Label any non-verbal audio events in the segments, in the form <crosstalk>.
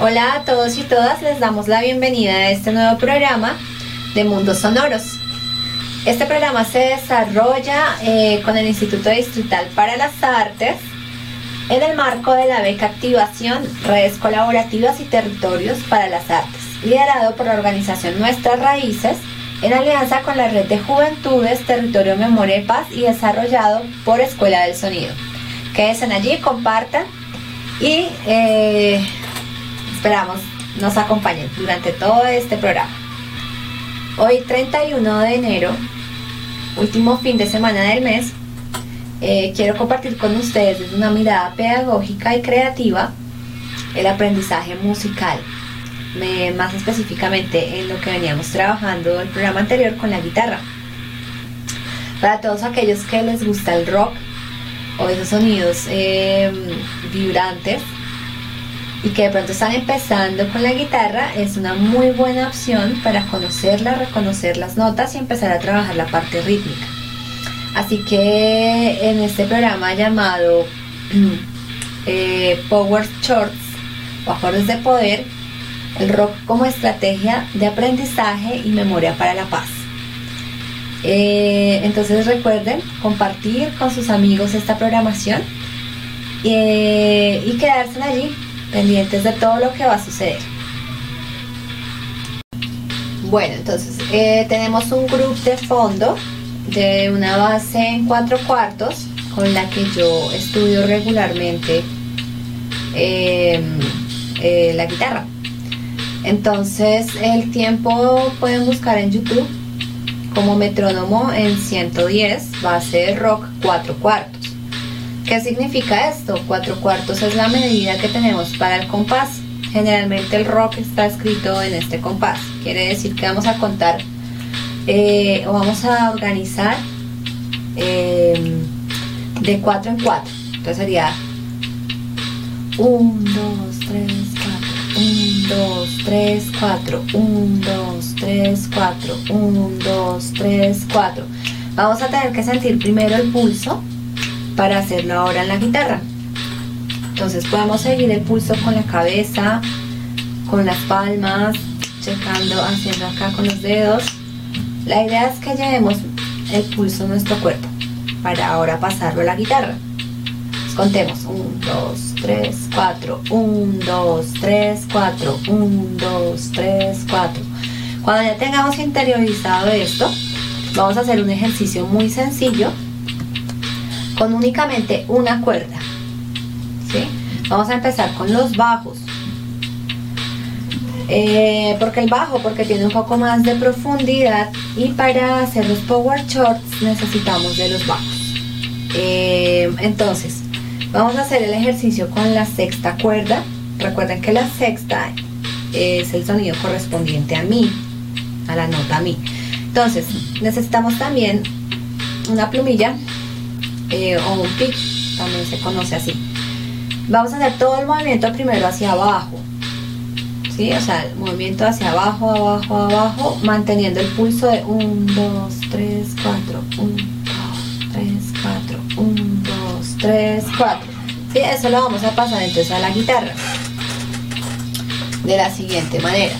Hola a todos y todas, les damos la bienvenida a este nuevo programa de Mundos Sonoros. Este programa se desarrolla eh, con el Instituto Distrital para las Artes en el marco de la beca Activación, Redes Colaborativas y Territorios para las Artes, liderado por la organización Nuestras Raíces en alianza con la Red de Juventudes Territorio Memoria y Paz y desarrollado por Escuela del Sonido. Quédense allí, compartan y eh, Esperamos nos acompañen durante todo este programa. Hoy 31 de enero, último fin de semana del mes, eh, quiero compartir con ustedes desde una mirada pedagógica y creativa el aprendizaje musical, más específicamente en lo que veníamos trabajando el programa anterior con la guitarra. Para todos aquellos que les gusta el rock o esos sonidos eh, vibrantes, y que de pronto están empezando con la guitarra, es una muy buena opción para conocerla, reconocer las notas y empezar a trabajar la parte rítmica. Así que en este programa llamado <clears throat> eh, Power Shorts o acordes de poder, el rock como estrategia de aprendizaje y memoria para la paz. Eh, entonces recuerden compartir con sus amigos esta programación eh, y quedarse allí pendientes de todo lo que va a suceder. Bueno, entonces eh, tenemos un grupo de fondo de una base en cuatro cuartos con la que yo estudio regularmente em, eh, la guitarra. Entonces el tiempo pueden buscar en YouTube como metrónomo en 110, base rock cuatro cuartos. ¿Qué significa esto? Cuatro cuartos es la medida que tenemos para el compás. Generalmente el rock está escrito en este compás. Quiere decir que vamos a contar eh, o vamos a organizar em, de cuatro en cuatro. Entonces sería 1, 2, 3, 4, 1, 2, 3, 4, 1, 2, 3, 4, 1, 2, 3, 4. Vamos a tener que sentir primero el pulso para hacerlo ahora en la guitarra. Entonces podemos seguir el pulso con la cabeza, con las palmas, checando, haciendo acá con los dedos. La idea es que llevemos el pulso en nuestro cuerpo para ahora pasarlo a la guitarra. contemos 1, 2, 3, 4, 1, 2, 3, 4, 1, 2, 3, 4. Cuando ya tengamos interiorizado esto, vamos a hacer un ejercicio muy sencillo con únicamente una cuerda. ¿sí? Vamos a empezar con los bajos. Eh, porque el bajo, porque tiene un poco más de profundidad y para hacer los power shorts necesitamos de los bajos. Eh, entonces, vamos a hacer el ejercicio con la sexta cuerda. Recuerden que la sexta es el sonido correspondiente a mi, a la nota mi. Entonces, necesitamos también una plumilla eh, o un pick, también se conoce así. Vamos a hacer todo el movimiento primero hacia abajo, ¿sí? O sea, el movimiento hacia abajo, abajo, abajo, manteniendo el pulso de 1, 2, 3, 4, 1, 2, 3, 4, 1, 2, 3, 4. ¿Sí? Eso lo vamos a pasar entonces a la guitarra de la siguiente manera.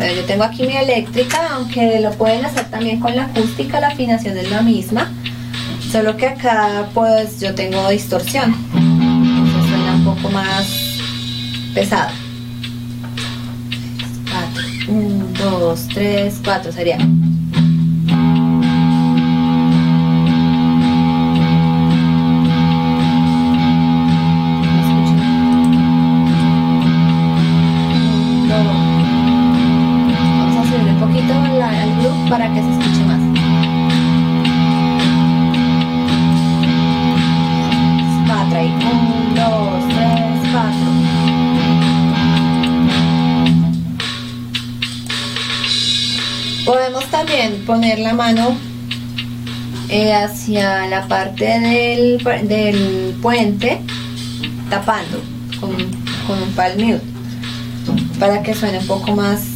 Bueno, yo tengo aquí mi eléctrica, aunque lo pueden hacer también con la acústica, la afinación es la misma, solo que acá pues yo tengo distorsión, entonces suena un poco más pesado. 1, 2, 3, 4 sería. La mano eh, hacia la parte del, del puente tapando con, un palm mute para que suene un poco más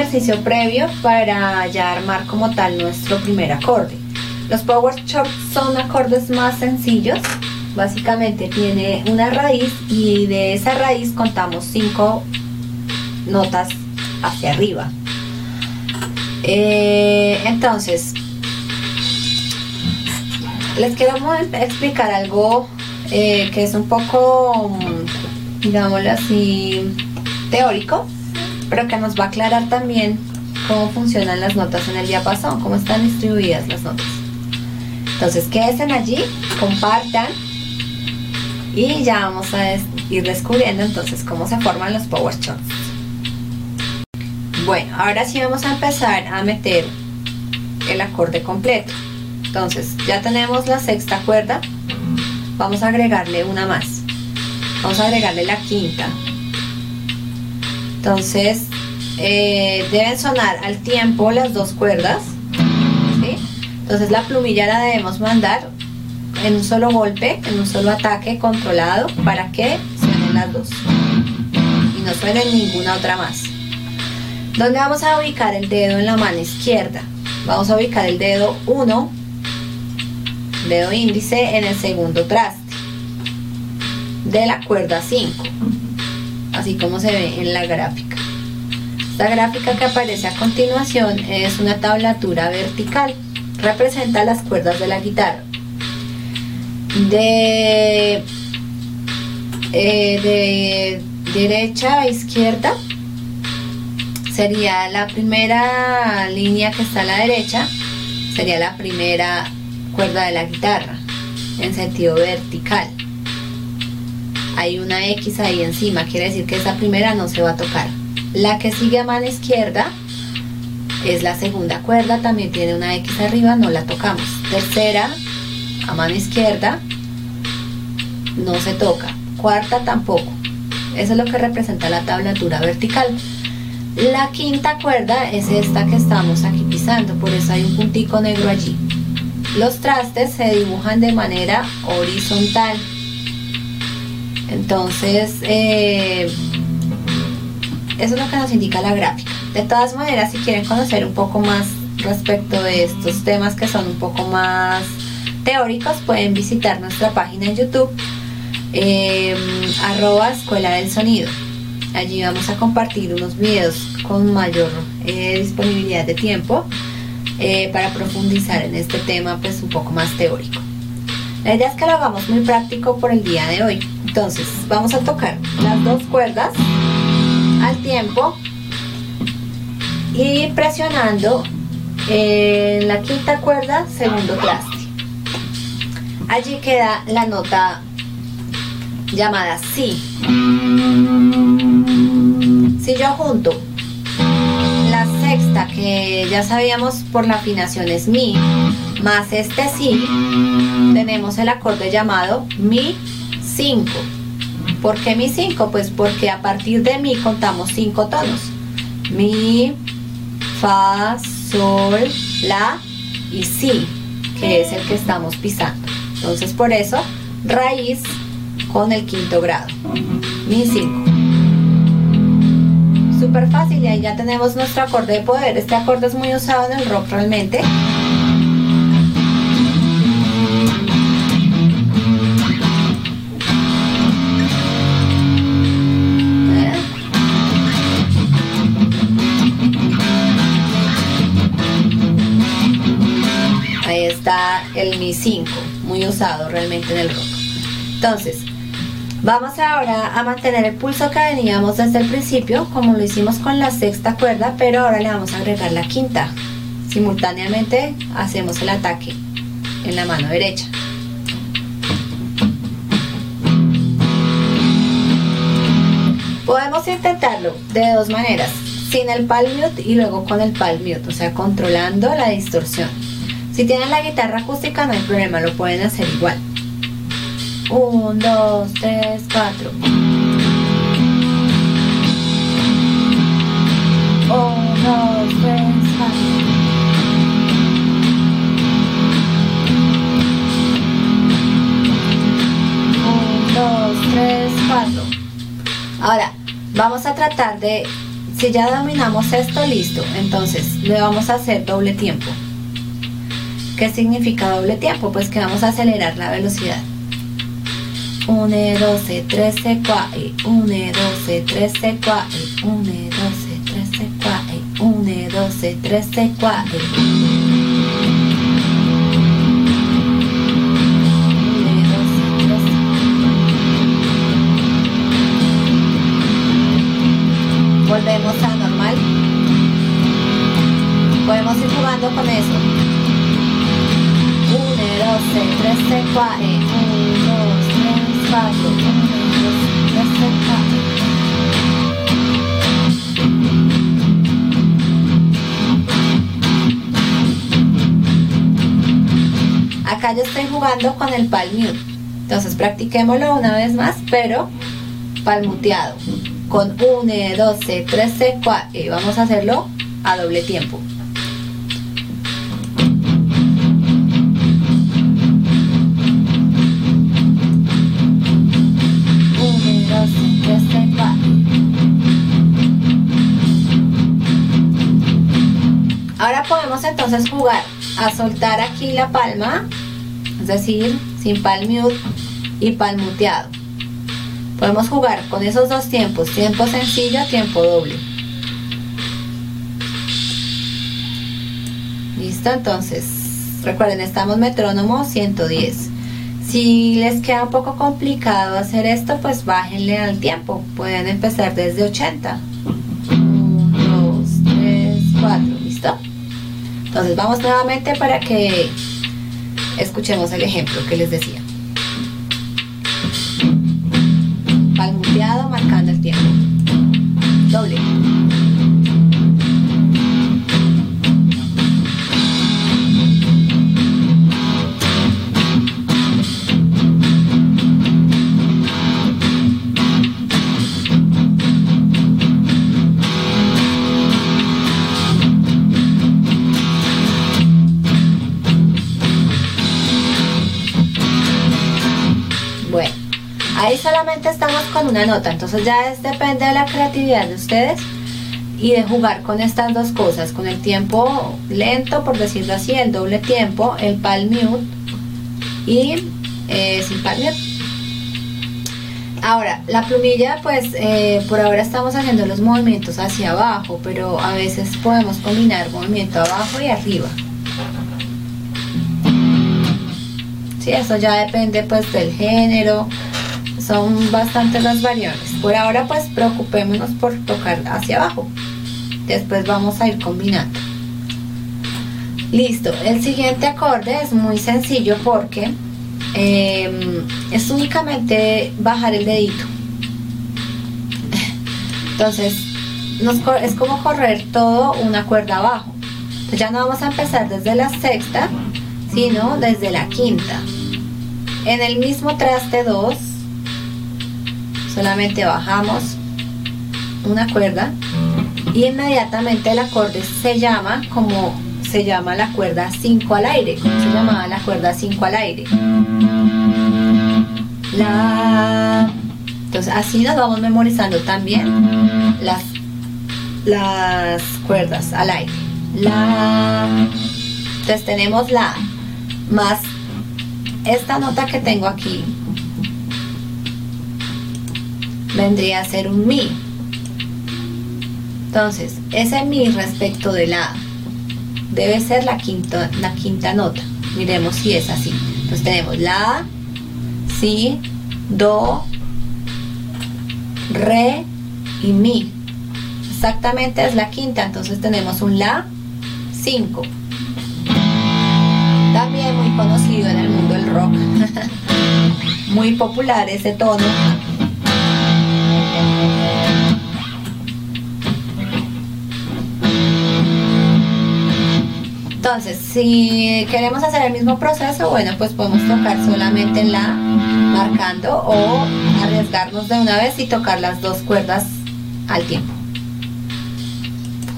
ejercicio previo para ya armar como tal nuestro primer acorde. Los power chords son acordes más sencillos. Básicamente tiene una raíz y de esa raíz contamos cinco notas hacia arriba. Eh, entonces, les quiero explicar algo eh, que es un poco, digámoslo así, teórico pero que nos va a aclarar también cómo funcionan las notas en el diapasón, cómo están distribuidas las notas. Entonces quédense allí, compartan y ya vamos a ir descubriendo entonces cómo se forman los power chords. Bueno, ahora sí vamos a empezar a meter el acorde completo. Entonces ya tenemos la sexta cuerda, vamos a agregarle una más. Vamos a agregarle la quinta, entonces, eh, deben sonar al tiempo las dos cuerdas. Entonces la plumilla la debemos mandar en un solo golpe, en un solo ataque controlado para que suenen las dos. Y no suenen ninguna otra más. ¿Dónde vamos a ubicar el dedo en la mano izquierda? Vamos a ubicar el dedo 1, dedo índice en el segundo traste de la cuerda 5 así como se ve en la gráfica. Esta gráfica que aparece a continuación es una tablatura vertical, representa las cuerdas de la guitarra. De, eh, de derecha a izquierda sería la primera línea que está a la derecha, sería la primera cuerda de la guitarra en sentido vertical hay una X ahí encima, quiere decir que esa primera no se va a tocar. La que sigue a mano izquierda es la segunda cuerda, también tiene una X arriba, no la tocamos. Tercera, a mano izquierda, no se toca. Cuarta tampoco. Eso es lo que representa la tablatura vertical. La quinta cuerda es esta que estamos aquí pisando, por eso hay un puntico negro allí. Los trastes se dibujan de manera horizontal entonces, eh, eso es lo que nos indica la gráfica. De todas maneras, si quieren conocer un poco más respecto de estos temas que son un poco más teóricos, pueden visitar nuestra página en YouTube, eh, arroba Escuela del Sonido. Allí vamos a compartir unos videos con mayor eh, disponibilidad de tiempo para profundizar en este tema pues un poco más teórico. La idea es que lo hagamos muy práctico por el día de hoy. Entonces, vamos a tocar las dos cuerdas al tiempo y presionando en la quinta cuerda, segundo traste. Allí queda la nota llamada Si. Si yo junto la sexta, que ya sabíamos por la afinación es Mi, más este Si, tenemos el acorde llamado Mi 5. ¿Por qué mi 5? Pues porque a partir de mi contamos 5 tonos. Mi, fa, sol, la y si, que es el que estamos pisando. Entonces por eso, raíz con el quinto grado. Mi 5. Súper fácil y ahí ya tenemos nuestro acorde de poder. Este acorde es muy usado en el rock realmente. El Mi 5, muy usado realmente en el rock. Entonces, vamos ahora a mantener el pulso que veníamos desde el principio, como lo hicimos con la sexta cuerda, pero ahora le vamos a agregar la quinta. Simultáneamente hacemos el ataque en la mano derecha. Podemos intentarlo de dos maneras, sin el palm mute y luego con el palm mute, o sea, controlando la distorsión. Si tienen la guitarra acústica no hay problema, lo pueden hacer igual. 1, 2, 3, 4. 1, 2, 3, 4. Dos, tres, cuatro. Ahora, vamos a tratar de, si ya dominamos esto, listo. Entonces, le vamos a hacer doble tiempo. ¿Qué significa doble tiempo? Pues que vamos a acelerar la velocidad. 1, 12, 13, 4, 1, 12, 13, 4, 1, 12, 13, 4, 1, 12, 13, 4. Volvemos a normal. Podemos ir jugando con eso. 1, 12, 13, 4, 1, 2, 3, 4, 1, 2, 13, 4. Acá yo estoy jugando con el palm mute. Entonces practiquémoslo una vez más, pero palmuteado. Con 1, 12, 13, 4. Y vamos a hacerlo a doble tiempo. Ahora podemos entonces jugar a soltar aquí la palma, es decir, sin palm mute y palmuteado. Podemos jugar con esos dos tiempos, tiempo sencillo, tiempo doble. Listo, entonces, recuerden, estamos metrónomo 110. Si les queda un poco complicado hacer esto, pues bájenle al tiempo. Pueden empezar desde 80. Entonces vamos nuevamente para que escuchemos el ejemplo que les decía. Palmuteado marcando el tiempo. Doble. Una nota, entonces ya es, depende de la creatividad de ustedes y de jugar con estas dos cosas, con el tiempo lento, por decirlo así, el doble tiempo, el palm mute y eh, sin palm mute. Ahora, la plumilla, pues eh, por ahora estamos haciendo los movimientos hacia abajo, pero a veces podemos combinar movimiento abajo y arriba. Sí, eso ya depende pues del género, son bastantes las variables. Por ahora pues preocupémonos por tocar hacia abajo, después vamos a ir combinando. Listo, el siguiente acorde es muy sencillo porque eh, es únicamente bajar el dedito. Entonces, es como correr todo una cuerda abajo. Ya no vamos a empezar desde la sexta, sino desde la quinta. En el mismo traste 2, solamente bajamos una cuerda y inmediatamente el acorde se llama como se llama la cuerda 5 al aire, se llamaba la cuerda 5 al aire. La entonces así nos vamos memorizando también las las cuerdas al aire. La entonces tenemos la más esta nota que tengo aquí vendría a ser un mi. Entonces ese mi respecto de la debe ser la quinta, la quinta nota. Miremos si es así. Entonces tenemos la si do re y mi. Exactamente es la quinta. Entonces tenemos un la 5 también muy conocido en el mundo del rock. <laughs> muy popular ese tono. Entonces, si queremos hacer el mismo proceso, bueno, pues podemos tocar solamente en la, marcando o arriesgarnos de una vez y tocar las dos cuerdas al tiempo.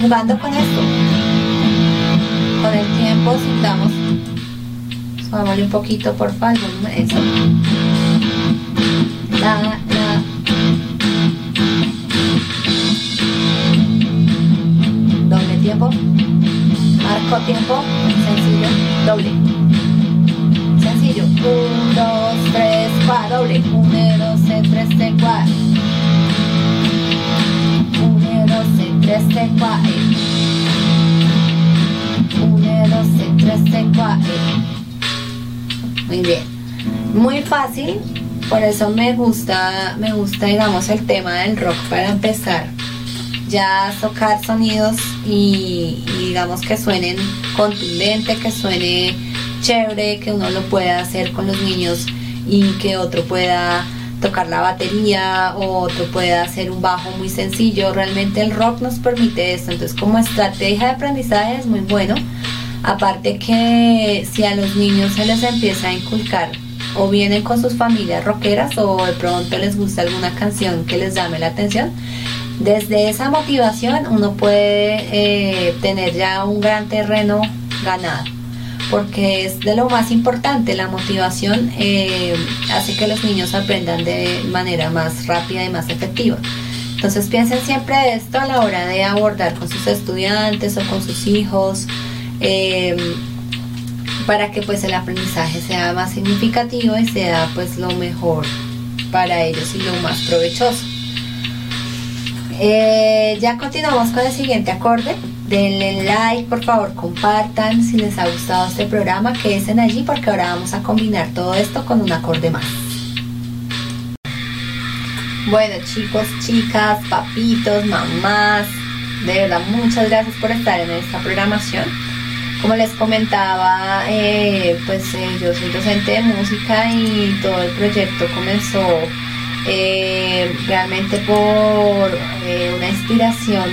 Jugando con esto. Con el tiempo sintamos. Subámosle un poquito por favor. Eso. La, la. Doble tiempo. Marco tiempo. Sencillo. Doble. Sencillo. 1, 2, 3, 4. Doble. 1, 2, 3, 4. 1, 2, 3, 4. 1, 2, 3, 4. Muy bien. Muy fácil. Por eso me gusta, me gusta, digamos, el tema del rock para empezar ya tocar sonidos y, digamos que suenen contundente, que suene chévere, que uno lo pueda hacer con los niños y que otro pueda tocar la batería o otro pueda hacer un bajo muy sencillo. Realmente el rock nos permite esto. Entonces como estrategia de aprendizaje es muy bueno. Aparte que si a los niños se les empieza a inculcar o vienen con sus familias rockeras o de pronto les gusta alguna canción que les llame la atención, desde esa motivación uno puede eh, tener ya un gran terreno ganado, porque es de lo más importante, la motivación eh, hace que los niños aprendan de manera más rápida y más efectiva. Entonces piensen siempre esto a la hora de abordar con sus estudiantes o con sus hijos, eh, para que pues el aprendizaje sea más significativo y sea pues lo mejor para ellos y lo más provechoso. Eh, ya continuamos con el siguiente acorde. Denle like, por favor, compartan si les ha gustado este programa, quédense allí porque ahora vamos a combinar todo esto con un acorde más. Bueno chicos, chicas, papitos, mamás, de verdad muchas gracias por estar en esta programación. Como les comentaba, eh, pues eh, yo soy docente de música y todo el proyecto comenzó eh, realmente por eh, una inspiración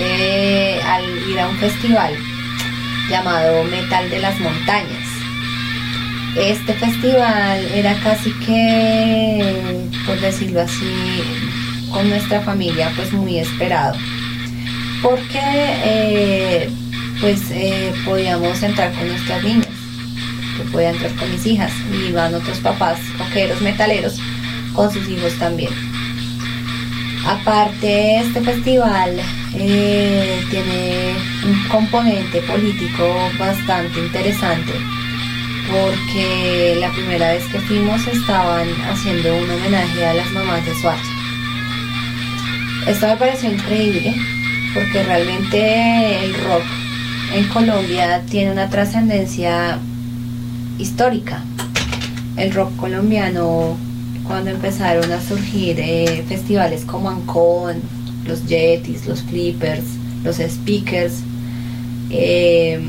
eh, al ir a un festival llamado Metal de las Montañas. Este festival era casi que, por decirlo así, con nuestra familia pues muy esperado porque pues podíamos entrar con nuestras niñas que podía entrar con mis hijas y iban otros papás coqueros metaleros con sus hijos también. Aparte, este festival eh, tiene un componente político bastante interesante porque la primera vez que fuimos estaban haciendo un homenaje a las mamás de Suárez. Esto me pareció increíble porque realmente el rock en Colombia tiene una trascendencia histórica. El rock colombiano cuando empezaron a surgir eh, festivales como Ancon, los Yetis, los Flippers, los Speakers, eh,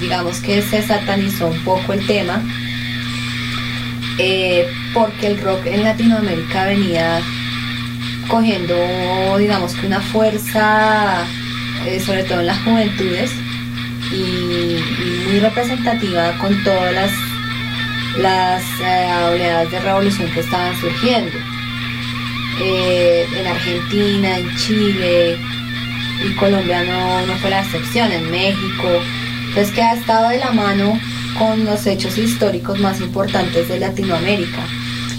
digamos que se satanizó un poco el tema, eh, porque el rock en Latinoamérica venía cogiendo, digamos que una fuerza, sobre todo en las juventudes, y muy representativa con todas las las eh, oleadas de revolución que estaban surgiendo. Eh, en Argentina, en Chile y Colombia no, fue la excepción, en México. Entonces que ha estado de la mano con los hechos históricos más importantes de Latinoamérica.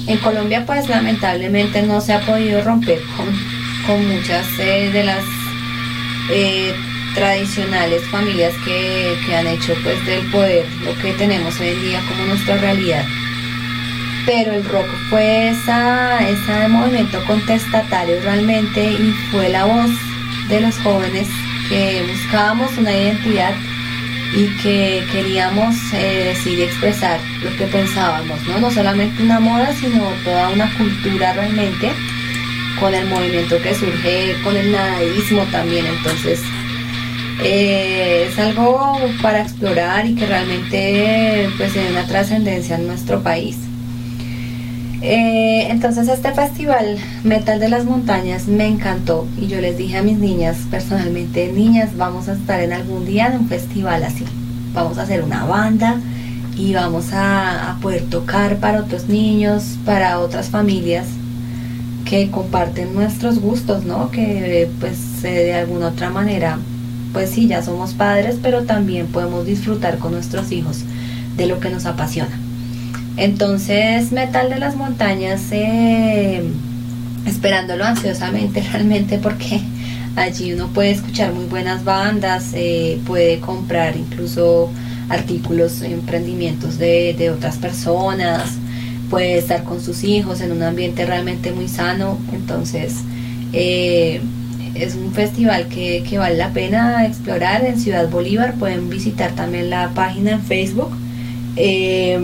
En Colombia pues lamentablemente no se ha podido romper con, muchas eh, de las tradicionales familias que, han hecho pues del poder lo que tenemos hoy en día como nuestra realidad. Pero el rock fue esa, ese movimiento contestatario realmente y fue la voz de los jóvenes que buscábamos una identidad y que queríamos eh, decir y expresar lo que pensábamos, ¿no? no solamente una moda, sino toda una cultura realmente con el movimiento que surge, con el nadaísmo también. Entonces, eh, es algo para explorar y que realmente pues tiene una trascendencia en nuestro país. Eh, entonces este festival Metal de las Montañas me encantó y yo les dije a mis niñas personalmente, niñas, vamos a estar en algún día en un festival así. vamos a hacer una banda y vamos a, poder tocar para otros niños, para otras familias que comparten nuestros gustos, ¿no? Que pues de alguna otra manera, pues sí, ya somos padres, pero también podemos disfrutar con nuestros hijos de lo que nos apasiona. Entonces, Metal de las Montañas, eh, esperándolo ansiosamente <laughs> realmente porque allí uno puede escuchar muy buenas bandas, eh, puede comprar incluso artículos, emprendimientos de, otras personas, puede estar con sus hijos en un ambiente realmente muy sano. Entonces, eh, es un festival que, vale la pena explorar en Ciudad Bolívar. Pueden visitar también la página en Facebook. Eh,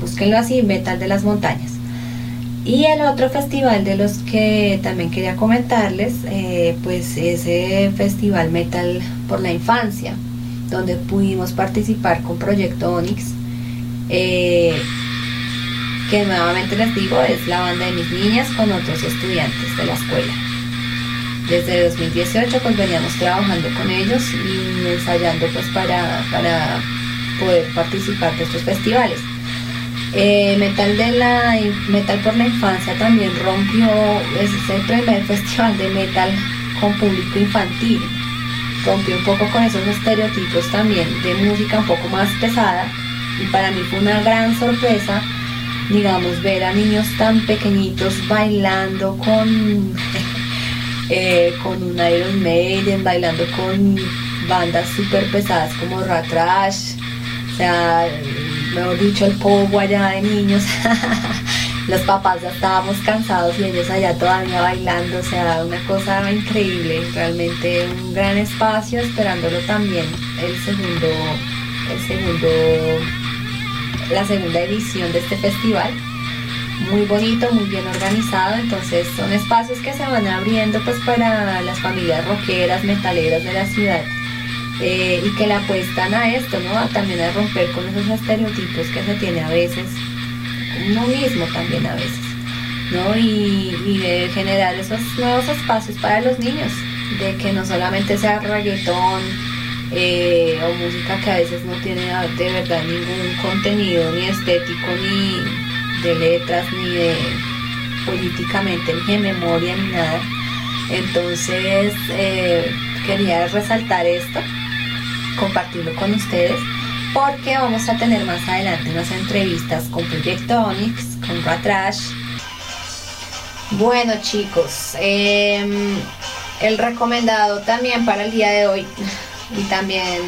búsquenlo así, Metal de las Montañas. Y el otro festival de los que también quería comentarles, eh, pues ese festival Metal por la Infancia donde pudimos participar con Proyecto Onyx, eh, que nuevamente les digo es la banda de mis niñas con otros estudiantes de la escuela. Desde 2018 pues veníamos trabajando con ellos y ensayando pues para, para poder participar de estos festivales. Eh, metal de la Metal por la Infancia también rompió, es el primer <laughs> festival de metal con público infantil rompió un poco con esos estereotipos también de música un poco más pesada y para mí fue una gran sorpresa digamos ver a niños tan pequeñitos bailando con eh, con un Iron Maiden bailando con bandas súper pesadas como Ratrash o sea mejor dicho el pogo allá de niños <laughs> los papás ya estábamos cansados y ellos allá todavía bailando, o sea, una cosa increíble, realmente un gran espacio, esperándolo también el segundo, el segundo, la segunda edición de este festival. Muy bonito, muy bien organizado, entonces son espacios que se van abriendo pues para las familias rockeras, metaleras de la ciudad. Eh, y que le apuestan a esto, ¿no? también a romper con esos estereotipos que se tiene a veces uno mismo también a veces, ¿no? Y, de generar esos nuevos espacios para los niños, de que no solamente sea reggaetón eh, o música que a veces no tiene de verdad ningún contenido ni estético, ni de letras, ni de políticamente, ni de memoria, ni nada. Entonces, eh, quería resaltar esto, compartirlo con ustedes porque vamos a tener más adelante unas entrevistas con Proyecto Onyx, con Ratrash. Bueno chicos, em, el recomendado también para el día de hoy y también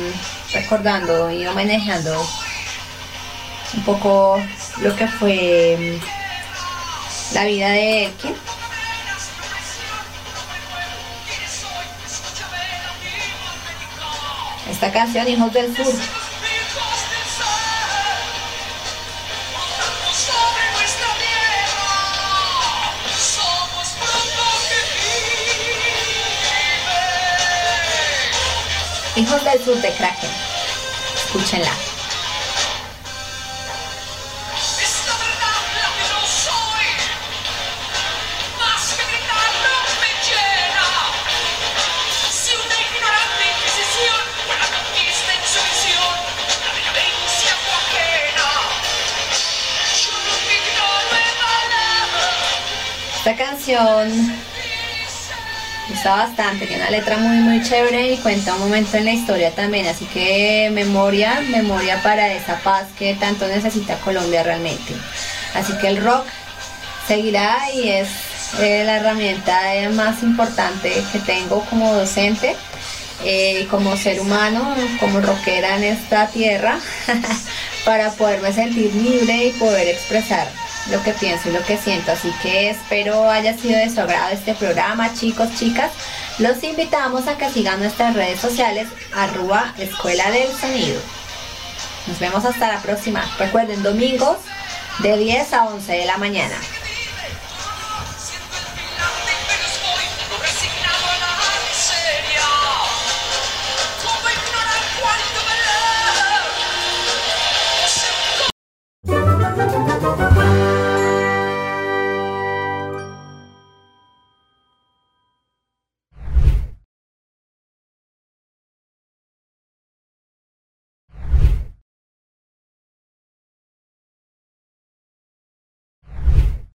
recordando y homenajeando un poco lo que fue em, la vida de Elkin. Esta canción, Hijos del Sur. Hijos del Sur de Kraken. Escúchenla. Canción bastante, tiene una letra muy muy chévere y cuenta un momento en la historia también, así que memoria, memoria para esa paz que tanto necesita Colombia realmente. Así que el rock seguirá y es eh, la herramienta más importante que tengo como docente, eh, como ser humano, como rockera en esta tierra, <laughs> para poderme sentir libre y poder expresar lo que pienso y lo que siento. Así que espero haya sido de su agrado este programa, chicos, chicas. Los invitamos a que sigan nuestras redes sociales, arroba Escuela del Sonido. Nos vemos hasta la próxima. Recuerden, domingos de 10 a 11 de la mañana.